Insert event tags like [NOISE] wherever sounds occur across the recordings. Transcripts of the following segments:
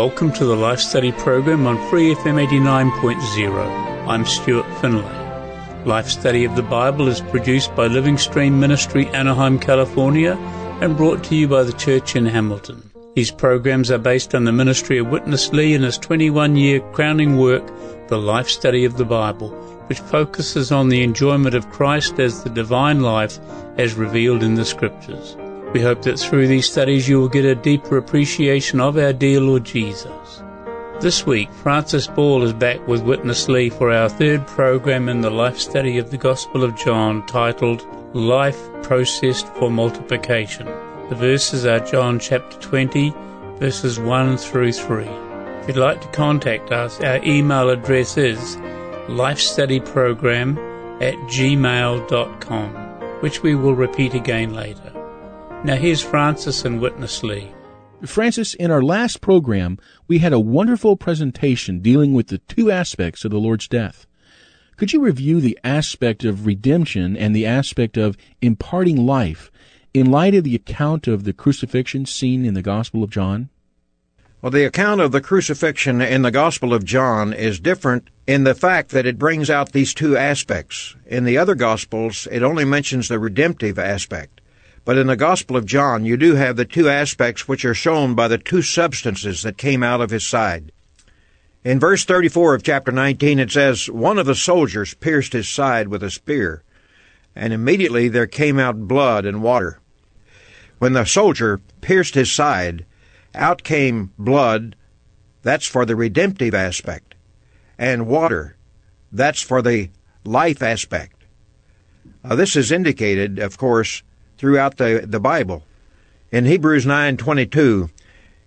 Welcome to the Life Study program on Free FM 89.0. I'm Stuart Finlay. Life Study of the Bible is produced by Living Stream Ministry, Anaheim, California, and brought to you by the church in Hamilton. These programs are based on the ministry of Witness Lee and his 21 year crowning work, The Life Study of the Bible, which focuses on the enjoyment of Christ as the divine life as revealed in the scriptures. We hope that through these studies you will get a deeper appreciation of our dear Lord Jesus. This week, Francis Ball is back with Witness Lee for our third program in the life study of the Gospel of John titled Life Processed for Multiplication. The verses are John chapter 20, verses 1 through 3. If you'd like to contact us, our email address is lifestudyprogram at gmail.com, which we will repeat again later. Now here's Francis and Witness Lee. Francis, in our last program, we had a wonderful presentation dealing with the two aspects of the Lord's death. Could you review the aspect of redemption and the aspect of imparting life in light of the account of the crucifixion seen in the Gospel of John? Well, the account of the crucifixion in the Gospel of John is different in the fact that it brings out these two aspects. In the other Gospels, it only mentions the redemptive aspect. But in the Gospel of John, you do have the two aspects which are shown by the two substances that came out of his side. In verse 34 of chapter 19, it says, One of the soldiers pierced his side with a spear, and immediately there came out blood and water. When the soldier pierced his side, out came blood, that's for the redemptive aspect, and water, that's for the life aspect. Uh, this is indicated, of course, throughout the, the Bible. In Hebrews 9:22,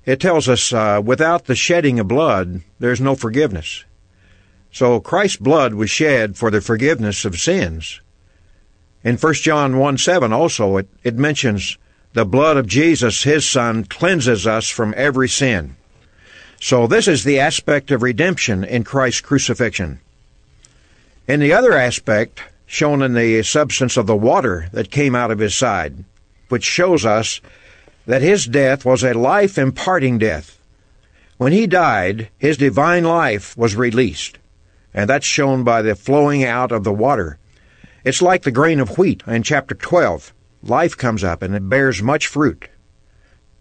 it tells us, uh, without the shedding of blood, there's no forgiveness. So Christ's blood was shed for the forgiveness of sins. In 1 John 1 7 also, it, it mentions the blood of Jesus, his Son, cleanses us from every sin. So this is the aspect of redemption in Christ's crucifixion. In the other aspect, shown in the substance of the water that came out of his side, which shows us that his death was a life imparting death. When he died, his divine life was released, and that's shown by the flowing out of the water. It's like the grain of wheat in chapter 12. Life comes up and it bears much fruit.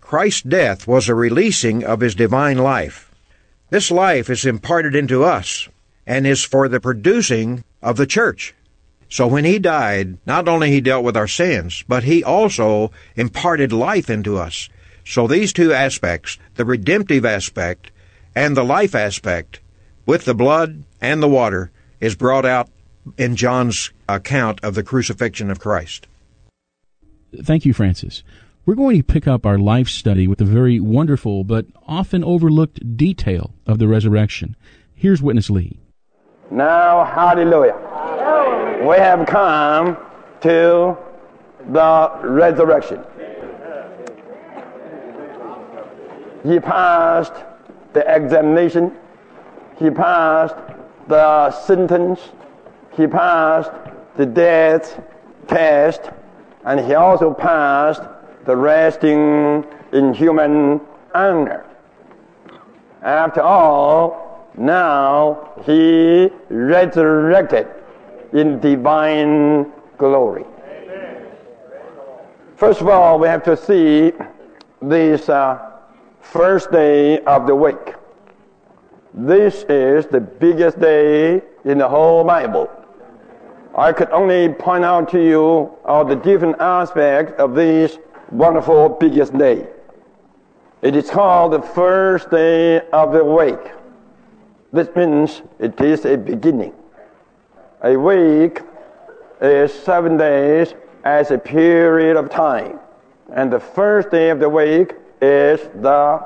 Christ's death was a releasing of his divine life. This life is imparted into us and is for the producing of the church. So when he died, not only he dealt with our sins, but he also imparted life into us. So these two aspects, the redemptive aspect and the life aspect, with the blood and the water, is brought out in John's account of the crucifixion of Christ. Thank you, Francis. We're going to pick up our life study with a very wonderful but often overlooked detail of the resurrection. Here's Witness Lee. Now, hallelujah. We have come to the resurrection. He passed the examination. He passed the sentence. He passed the death test. And he also passed the resting in human honor. After all, now he resurrected in divine glory. First of all, we have to see this uh, first day of the week. This is the biggest day in the whole Bible. I could only point out to you all the different aspects of this wonderful biggest day. It is called the first day of the week. This means it is a beginning. A week is seven days as a period of time. And the first day of the week is the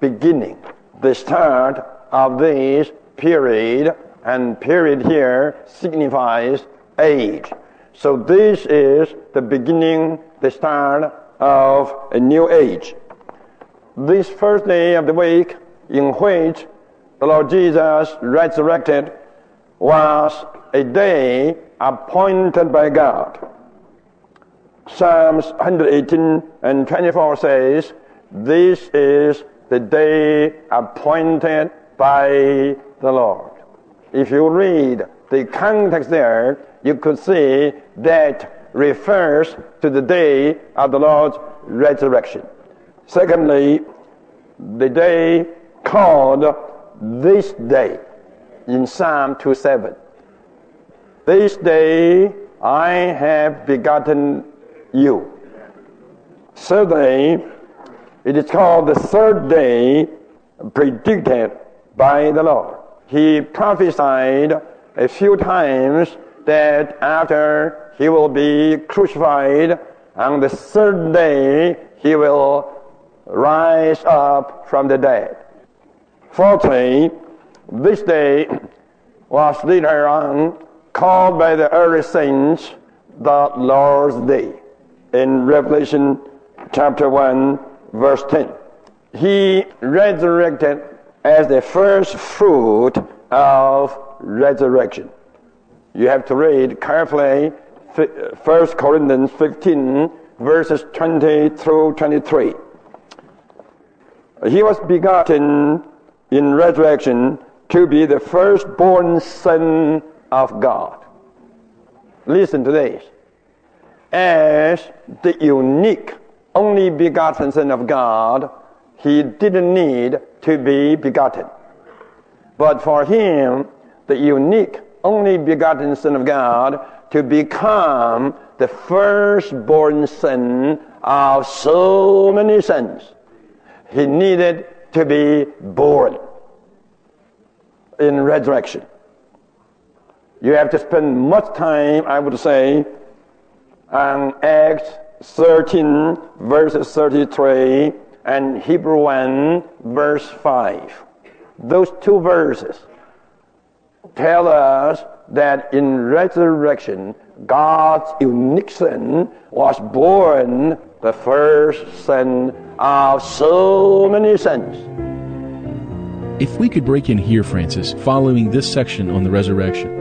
beginning, the start of this period. And period here signifies age. So this is the beginning, the start of a new age. This first day of the week in which the Lord Jesus resurrected was a day appointed by God. Psalms 118 and 24 says, This is the day appointed by the Lord. If you read the context there, you could see that refers to the day of the Lord's resurrection. Secondly, the day called this day in Psalm 27. This day I have begotten you. Thirdly, it is called the third day predicted by the Lord. He prophesied a few times that after he will be crucified, on the third day he will rise up from the dead. Fourthly, this day was later on called by the early saints the Lord's Day in Revelation chapter 1 verse 10. He resurrected as the first fruit of resurrection. You have to read carefully 1 Corinthians 15 verses 20 through 23. He was begotten in resurrection to be the firstborn son of God. Listen to this. As the unique, only begotten son of God, he didn't need to be begotten. But for him, the unique, only begotten son of God, to become the firstborn son of so many sons, he needed to be born in resurrection. You have to spend much time, I would say, on Acts 13 verses 33 and Hebrew 1 verse 5. Those two verses tell us that in resurrection, God's unique son was born the first son of so many sons. If we could break in here, Francis, following this section on the resurrection.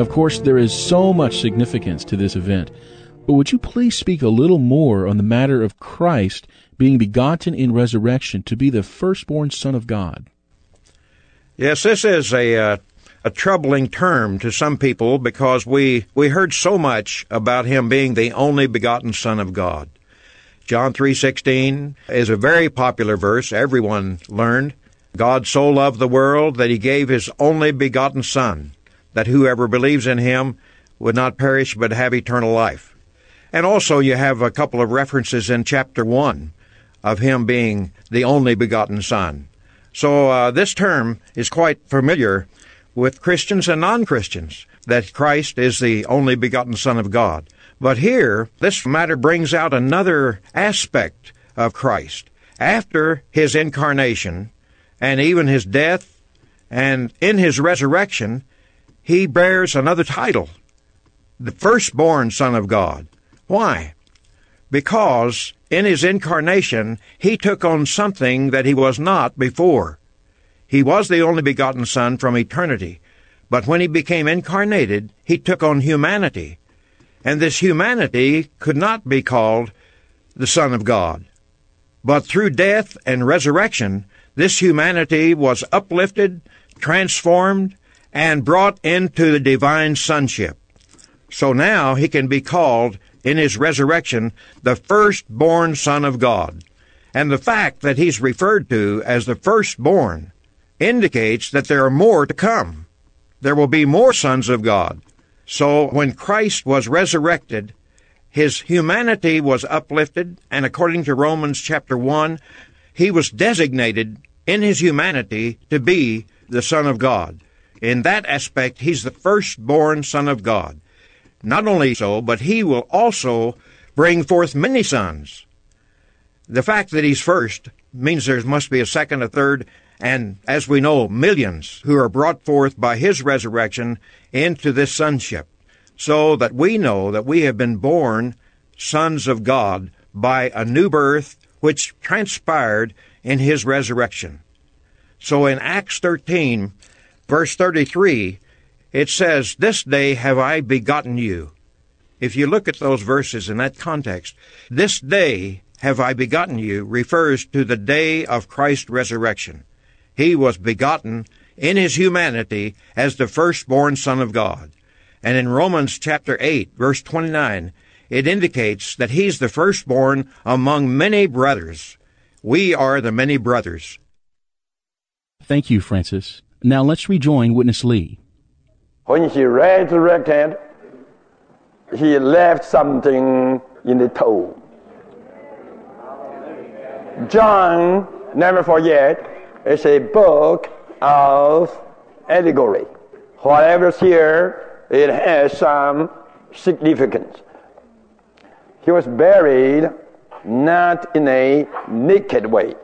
Of course, there is so much significance to this event, but would you please speak a little more on the matter of Christ being begotten in resurrection to be the firstborn Son of God? Yes, this is a uh, a troubling term to some people because we we heard so much about him being the only begotten Son of God. John 3:16 is a very popular verse everyone learned. God so loved the world that he gave his only begotten son that whoever believes in him would not perish but have eternal life. And also you have a couple of references in chapter 1 of him being the only begotten son. So uh, this term is quite familiar with Christians and non-Christians that Christ is the only begotten son of God. But here, this matter brings out another aspect of Christ. After his incarnation and even his death and in his resurrection, he bears another title, the firstborn Son of God. Why? Because in his incarnation, he took on something that he was not before. He was the only begotten Son from eternity, but when he became incarnated, he took on humanity. And this humanity could not be called the Son of God. But through death and resurrection, this humanity was uplifted, transformed, and brought into the divine sonship. So now he can be called in his resurrection the firstborn Son of God. And the fact that he's referred to as the firstborn indicates that there are more to come. There will be more sons of God. So when Christ was resurrected, his humanity was uplifted, and according to Romans chapter 1, he was designated in his humanity to be the Son of God. In that aspect, he's the firstborn Son of God. Not only so, but he will also bring forth many sons. The fact that he's first means there must be a second, a third, and as we know, millions who are brought forth by his resurrection into this sonship, so that we know that we have been born sons of God by a new birth which transpired in his resurrection. So in Acts 13, verse 33, it says, This day have I begotten you. If you look at those verses in that context, this day have I begotten you refers to the day of Christ's resurrection. He was begotten in his humanity as the firstborn Son of God. And in Romans chapter 8, verse 29, it indicates that he's the firstborn among many brothers. We are the many brothers. Thank you, Francis. Now let's rejoin Witness Lee. When he resurrected, he left something in the tomb. John, never forget, is a book of allegory. Whatever's here, it has some significance. He was buried not in a naked way.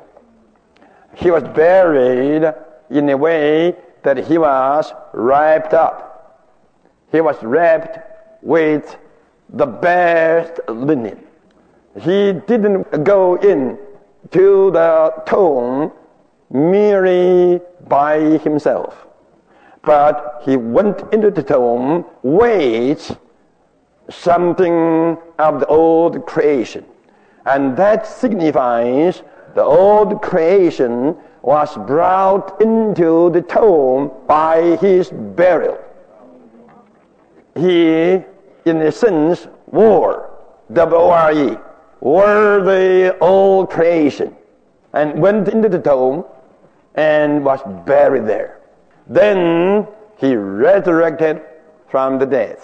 He was buried in a way that he was wrapped up. He was wrapped with the best linen. He didn't go in to the tomb merely by himself, but he went into the tomb with something of the old creation. And that signifies the old creation was brought into the tomb by his burial. He, in a sense, wore, W-O-R-E, wore the old creation and went into the tomb and was buried there. Then he resurrected from the dead.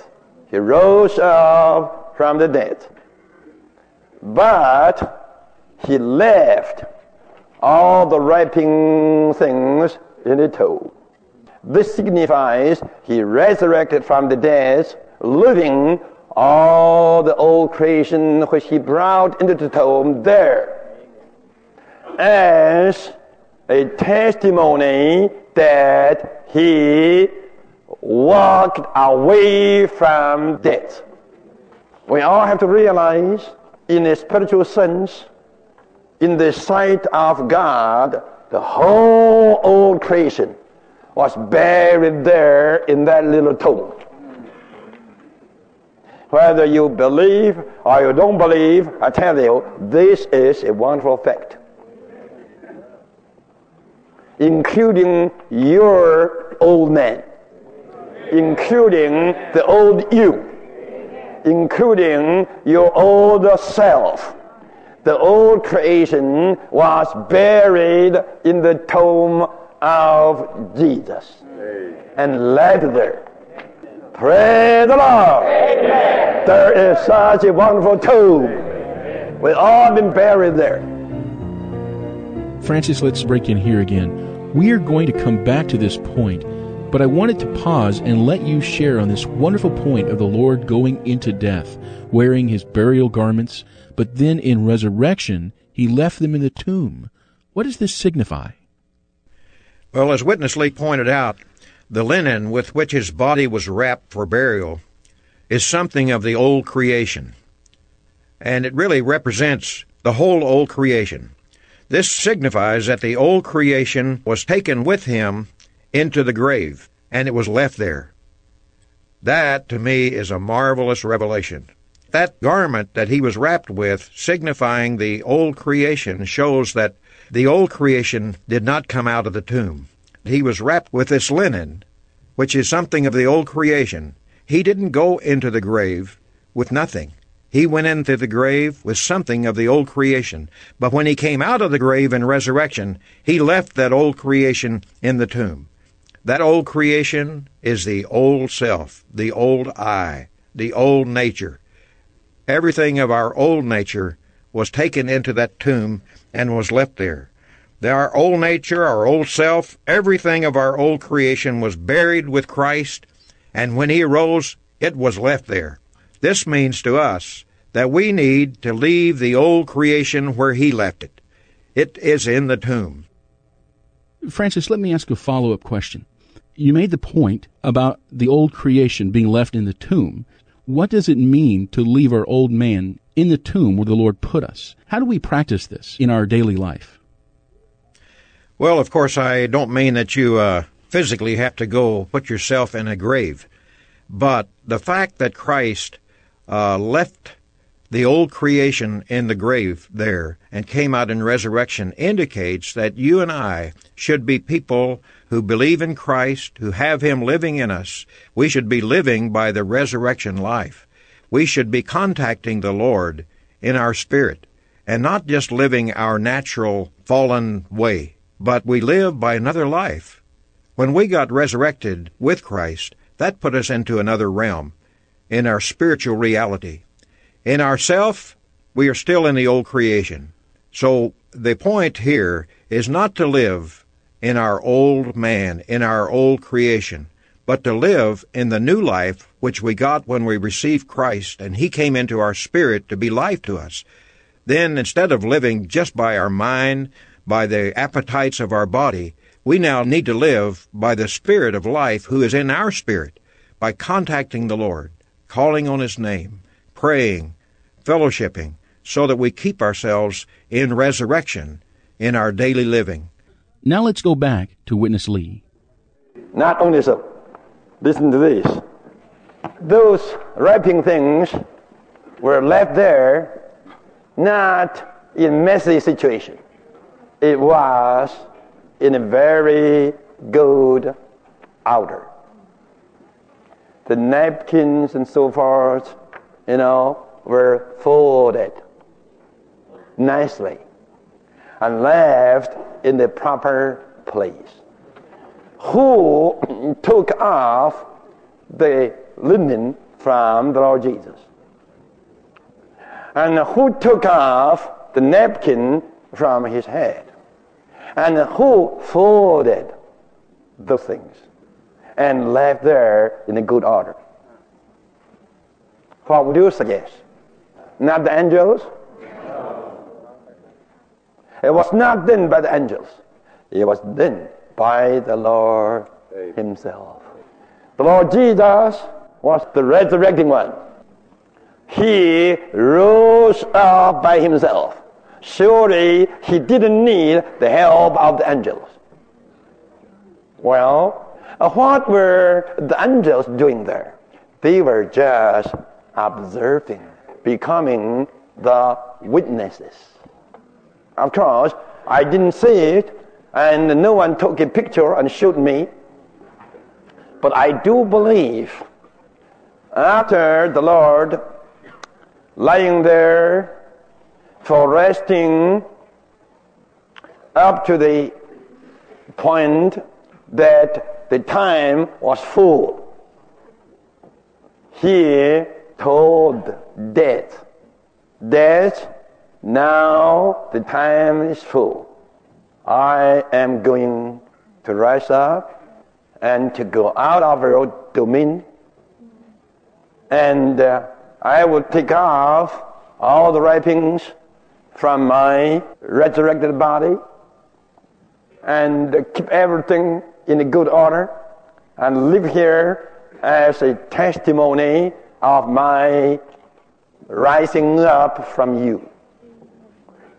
He rose up from the dead. But he left all the wrapping things in the tomb. This signifies he resurrected from the dead, leaving all the old creation which he brought into the tomb there as a testimony that he walked away from death. We all have to realize, in a spiritual sense, in the sight of God, the whole old creation was buried there in that little tomb. Whether you believe or you don't believe, I tell you, this is a wonderful fact. Including your old man, including the old you, including your old self. The old creation was buried in the tomb of Jesus and left there. Praise the Lord. Amen. There is such a wonderful tomb. We've all been buried there. Francis, let's break in here again. We are going to come back to this point, but I wanted to pause and let you share on this wonderful point of the Lord going into death, wearing his burial garments, but then in resurrection, he left them in the tomb. What does this signify? Well, as Witness Lee pointed out, the linen with which his body was wrapped for burial is something of the old creation. And it really represents the whole old creation. This signifies that the old creation was taken with him into the grave, and it was left there. That, to me, is a marvelous revelation. That garment that he was wrapped with, signifying the old creation, shows that the old creation did not come out of the tomb. He was wrapped with this linen, which is something of the old creation. He didn't go into the grave with nothing. He went into the grave with something of the old creation. But when he came out of the grave in resurrection, he left that old creation in the tomb. That old creation is the old self, the old I, the old nature. Everything of our old nature was taken into that tomb and was left there. Our old nature, our old self, everything of our old creation was buried with Christ, and when He arose, it was left there. This means to us that we need to leave the old creation where He left it. It is in the tomb. Francis, let me ask a follow up question. You made the point about the old creation being left in the tomb. What does it mean to leave our old man in the tomb where the Lord put us? How do we practice this in our daily life? Well, of course, I don't mean that you uh, physically have to go put yourself in a grave, but the fact that Christ uh, left the old creation in the grave there and came out in resurrection indicates that you and I should be people who believe in Christ, who have Him living in us. We should be living by the resurrection life. We should be contacting the Lord in our spirit and not just living our natural fallen way, but we live by another life. When we got resurrected with Christ, that put us into another realm in our spiritual reality. In ourself, we are still in the old creation. So the point here is not to live in our old man, in our old creation, but to live in the new life which we got when we received Christ and He came into our spirit to be life to us. Then instead of living just by our mind, by the appetites of our body, we now need to live by the Spirit of life who is in our spirit, by contacting the Lord, calling on His name, praying, fellowshipping, so that we keep ourselves in resurrection in our daily living. Now let's go back to Witness Lee. Not only so, listen to this. Those wrapping things were left there not in messy situation. It was in a very good order. The napkins and so forth, you know, were folded nicely and left in the proper place. Who [CLEARS THROAT] took off the linen from the Lord Jesus? And who took off the napkin from his head? And who folded those things and left there in a good order? What would you suggest? Not the angels? It was not done by the angels. It was done by the Lord Himself. The Lord Jesus was the resurrecting one. He rose up by Himself. Surely He didn't need the help of the angels. Well, uh, what were the angels doing there? They were just observing becoming the witnesses. Of course, I didn't see it, and no one took a picture and showed me. But I do believe after the Lord lying there for resting up to the point that the time was full, he told death, Death, now the time is full. I am going to rise up and to go out of your domain, and uh, I will take off all the wrappings from my resurrected body and keep everything in a good order and live here as a testimony of my rising up from you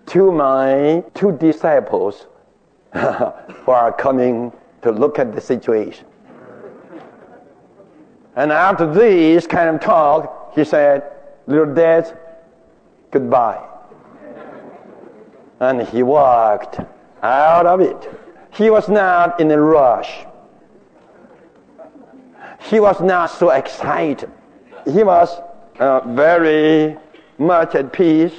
to my two disciples [LAUGHS] who are coming to look at the situation. And after this kind of talk, he said, Little dad, goodbye. And he walked out of it. He was not in a rush. He was not so excited. He was uh, very much at peace.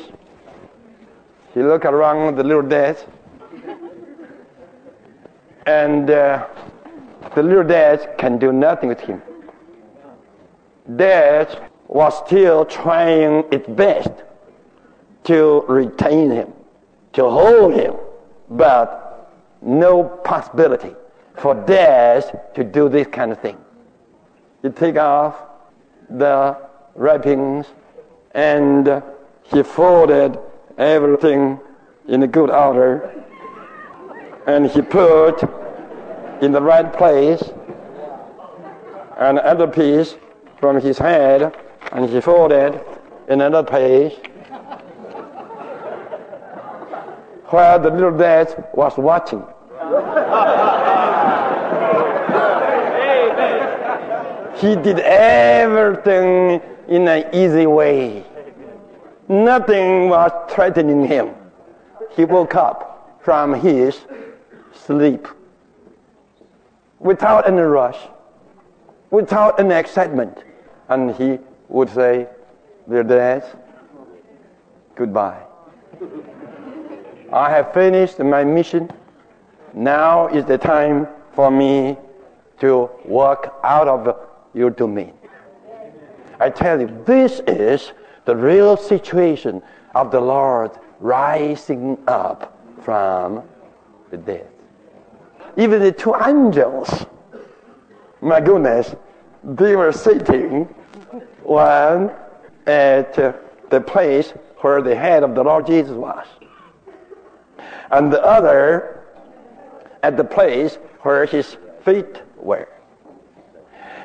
He looked around the little death, and uh, the little death can do nothing with him. Death was still trying its best to retain him, to hold him, but no possibility for death to do this kind of thing. He take off the wrappings and he folded everything in a good order and he put in the right place another piece from his head and he folded in another place While the little death was watching. he did everything in an easy way. Nothing was threatening him. He woke up from his sleep without any rush, without any excitement. And he would say, Dear Dad, goodbye. I have finished my mission. Now is the time for me to walk out of your domain. I tell you, this is the real situation of the Lord rising up from the dead. Even the two angels, my goodness, they were sitting one at the place where the head of the Lord Jesus was, and the other at the place where his feet were.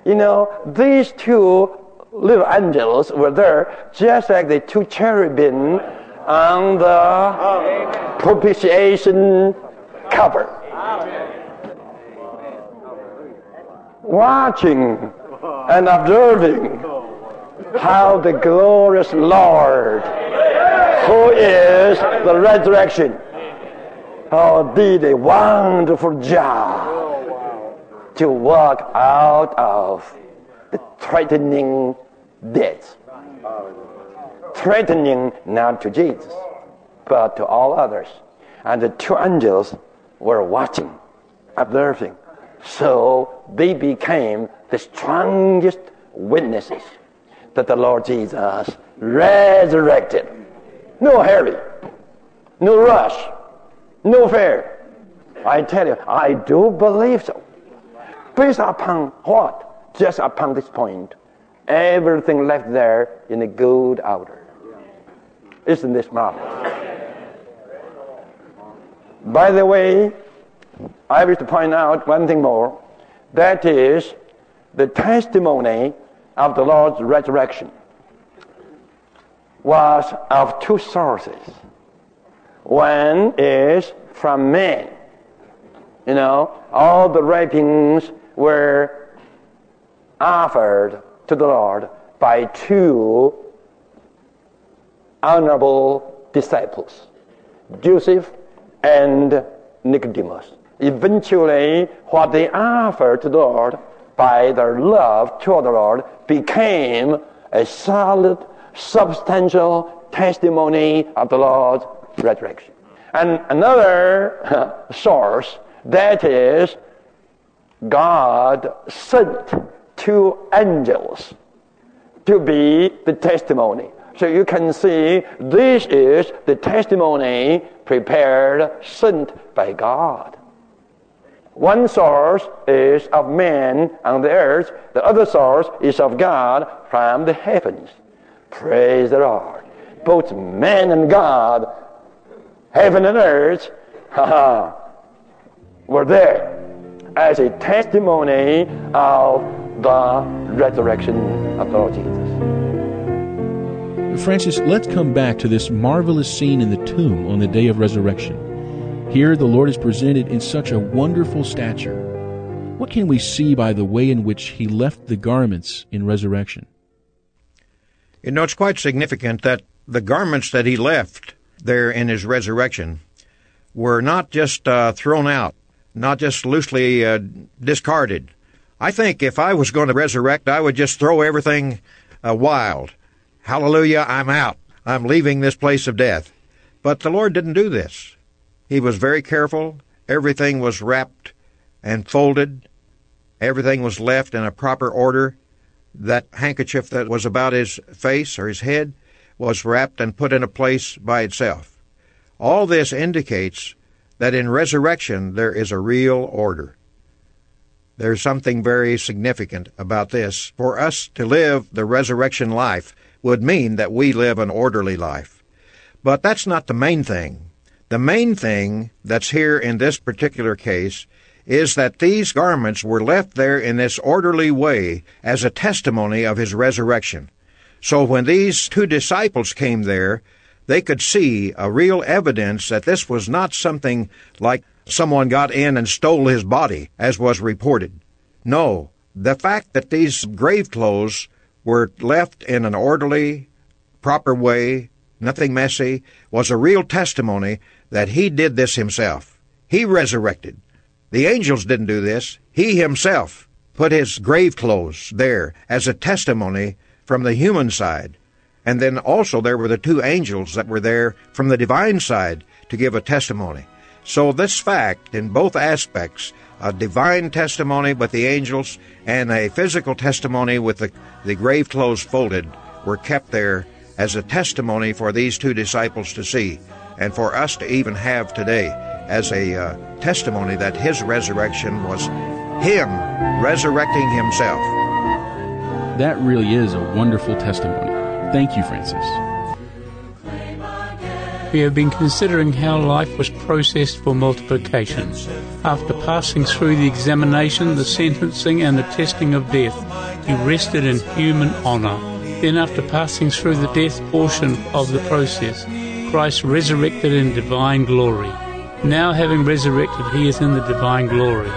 You know, these two little angels were there just like the two cherubim on the propitiation cover. Watching and observing how the glorious Lord, who is the resurrection, oh, did a wonderful job to walk out of the threatening death. Threatening not to Jesus, but to all others. And the two angels were watching, observing. So they became the strongest witnesses that the Lord Jesus resurrected. No hurry, no rush, no fear. I tell you, I do believe so. Based upon what? Just upon this point. Everything left there in a good order. Isn't this marvelous? By the way, I wish to point out one thing more. That is the testimony of the Lord's resurrection was of two sources. One is from men. You know, all the wrappings were offered to the Lord by two honorable disciples, Joseph and Nicodemus. Eventually, what they offered to the Lord by their love toward the Lord became a solid, substantial testimony of the Lord's resurrection. And another [LAUGHS] source, that is, God sent two angels to be the testimony. So you can see this is the testimony prepared, sent by God. One source is of man on the earth, the other source is of God from the heavens. Praise the Lord. Both man and God, heaven and earth, [LAUGHS] were there as a testimony of the resurrection of the Lord Jesus. Francis, let's come back to this marvelous scene in the tomb on the day of resurrection. Here, the Lord is presented in such a wonderful stature. What can we see by the way in which he left the garments in resurrection? You know, it's quite significant that the garments that he left there in his resurrection were not just uh, thrown out, not just loosely uh, discarded. I think if I was going to resurrect, I would just throw everything uh, wild. Hallelujah, I'm out. I'm leaving this place of death. But the Lord didn't do this. He was very careful. Everything was wrapped and folded. Everything was left in a proper order. That handkerchief that was about his face or his head was wrapped and put in a place by itself. All this indicates that in resurrection there is a real order. There's something very significant about this. For us to live the resurrection life would mean that we live an orderly life. But that's not the main thing. The main thing that's here in this particular case is that these garments were left there in this orderly way as a testimony of his resurrection. So when these two disciples came there, they could see a real evidence that this was not something like someone got in and stole his body, as was reported. No, the fact that these grave clothes were left in an orderly, proper way, nothing messy, was a real testimony that he did this himself. He resurrected. The angels didn't do this. He himself put his grave clothes there as a testimony from the human side and then also there were the two angels that were there from the divine side to give a testimony. So this fact, in both aspects, a divine testimony with the angels and a physical testimony with the, the grave clothes folded, were kept there as a testimony for these two disciples to see, and for us to even have today as a uh, testimony that his resurrection was him resurrecting himself. That really is a wonderful testimony. Thank you, Francis. We have been considering how life was processed for multiplication. After passing through the examination, the sentencing, and the testing of death, he rested in human honor. Then, after passing through the death portion of the process, Christ resurrected in divine glory. Now, having resurrected, he is in the divine glory.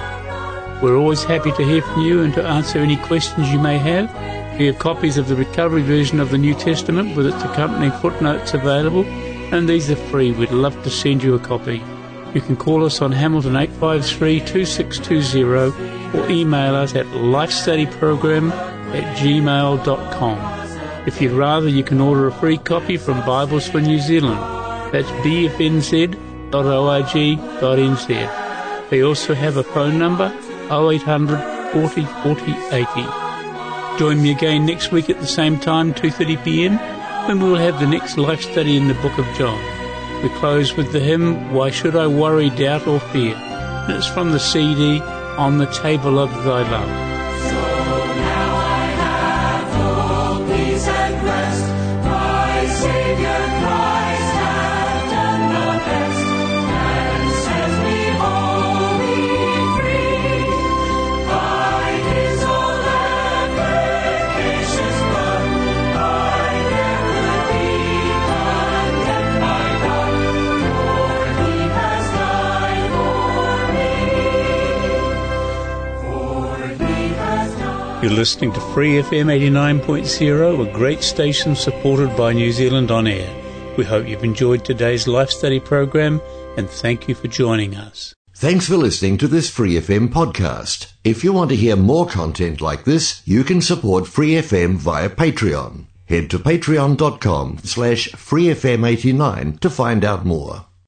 We're always happy to hear from you and to answer any questions you may have. We have copies of the recovery version of the New Testament with its accompanying footnotes available, and these are free. We'd love to send you a copy. You can call us on Hamilton 853 2620 or email us at lifestudyprogram at gmail.com. If you'd rather, you can order a free copy from Bibles for New Zealand. That's bfnz.org.nz. They also have a phone number 0800 40 40 80. Join me again next week at the same time, 2:30 p.m., when we will have the next life study in the book of John. We close with the hymn "Why Should I Worry, Doubt or Fear?" And it's from the CD "On the Table of Thy Love." You're listening to Free FM 89.0, a great station supported by New Zealand On Air. We hope you've enjoyed today's Life Study program and thank you for joining us. Thanks for listening to this Free FM podcast. If you want to hear more content like this, you can support Free FM via Patreon. Head to patreon.com slash freefm89 to find out more.